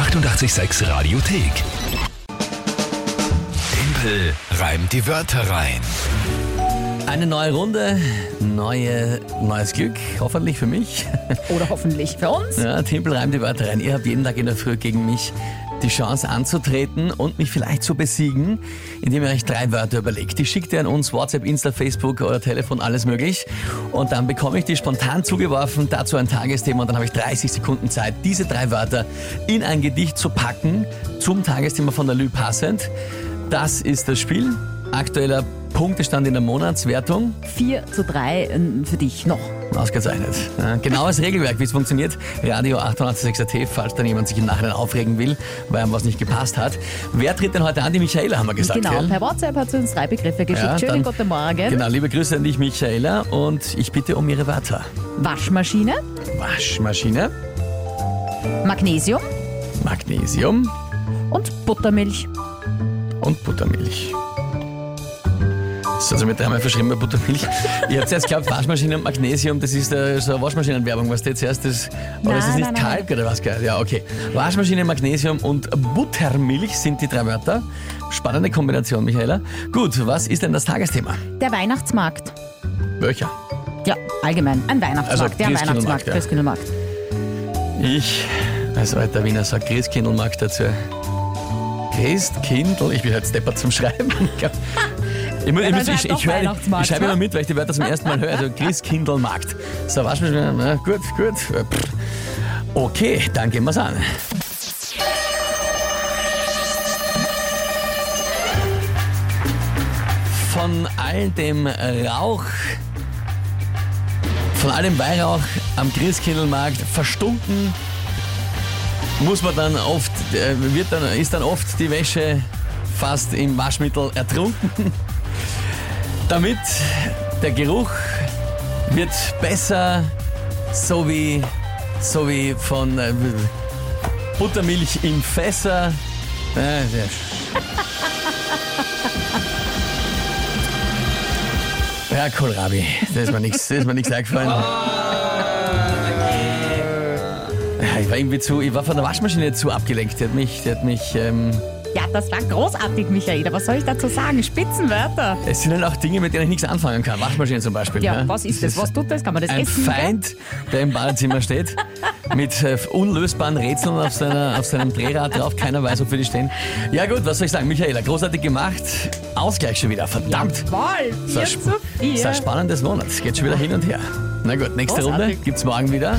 886 Radiothek. Tempel reimt die Wörter rein. Eine neue Runde, neue, neues Glück, hoffentlich für mich. Oder hoffentlich für uns. Ja, Tempel reimt die Wörter rein. Ihr habt jeden Tag in der Früh gegen mich die Chance anzutreten und mich vielleicht zu besiegen, indem ihr euch drei Wörter überlegt. Die schickt ihr an uns, WhatsApp, Insta, Facebook oder Telefon, alles möglich. Und dann bekomme ich die spontan zugeworfen, dazu ein Tagesthema und dann habe ich 30 Sekunden Zeit, diese drei Wörter in ein Gedicht zu packen, zum Tagesthema von der Lü passend. Das ist das Spiel. Aktueller Punktestand in der Monatswertung. 4 zu 3 äh, für dich noch. Ausgezeichnet. Genaues Regelwerk, wie es funktioniert. Radio 886 AT, falls dann jemand sich im Nachhinein aufregen will, weil ihm was nicht gepasst hat. Wer tritt denn heute an? Die Michaela, haben wir gesagt. genau, gell? per WhatsApp hat sie uns drei Begriffe geschickt. Ja, Schönen dann- guten Morgen. Genau, liebe Grüße an dich, Michaela. Und ich bitte um ihre Wörter. Waschmaschine, Waschmaschine, Magnesium Magnesium und Buttermilch. und Buttermilch. Das ist also mit dreimal verschrieben Buttermilch. Ich habe zuerst geglaubt, Waschmaschine und Magnesium, das ist äh, so eine Waschmaschinenwerbung, was du jetzt erst das. Aber Nein, ist nicht nein, nein, Kalk oder was? Ja, okay. Waschmaschine, Magnesium und Buttermilch sind die drei Wörter. Spannende Kombination, Michaela. Gut, was ist denn das Tagesthema? Der Weihnachtsmarkt. Welcher? Ja, allgemein. Ein Weihnachtsmarkt. Also der Weihnachtsmarkt. ja. Christkindlmarkt. Ich, als alter Wiener, sag Christkindlmarkt dazu. Christkindl, ich bin halt Stepper zum Schreiben. Ich, ich, muss- ich, halt doch ich, höre, Weihnachtsmarkt, ich schreibe immer mit, weil ich die Wörter zum ersten Mal höre. Also Christkindlmarkt. So, Waschmaschine, na, gut, gut. Pff. Okay, dann gehen wir's an. Von all dem Rauch, von all dem Weihrauch am Christkindlmarkt verstunken, muss man dann oft, äh, wird dann, ist dann oft die Wäsche fast im Waschmittel ertrunken. Damit der Geruch wird besser, so wie, so wie von äh, Buttermilch in Fässer. Äh, ja, Kohlrabi, das ist mir nichts, das ist mir nichts eingefallen. Ich war irgendwie zu, ich war von der Maschine zu abgelenkt. Die hat mich, die hat mich, ähm, Ja, das war großartig, Michaela. Was soll ich dazu sagen? Spitzenwörter. es sind halt auch Dinge, mit denen ich nichts anfangen kann. Waschmaschine zum Beispiel. Ja, ne? was ist das? Was tut das? Kann man das Ein essen? Feind, der im Badezimmer steht, mit äh, unlösbaren Rätseln auf, seiner, auf seinem Drehrad drauf. Keiner weiß, wofür die stehen. Ja gut, was soll ich sagen? Michaela, großartig gemacht. Ausgleich schon wieder, verdammt. Jawohl, 4 So ein zu Sp- Das ist ein 4. spannendes Monat. Geht schon wieder hin und her. Na gut, nächste Großartig. Runde gibt's morgen wieder.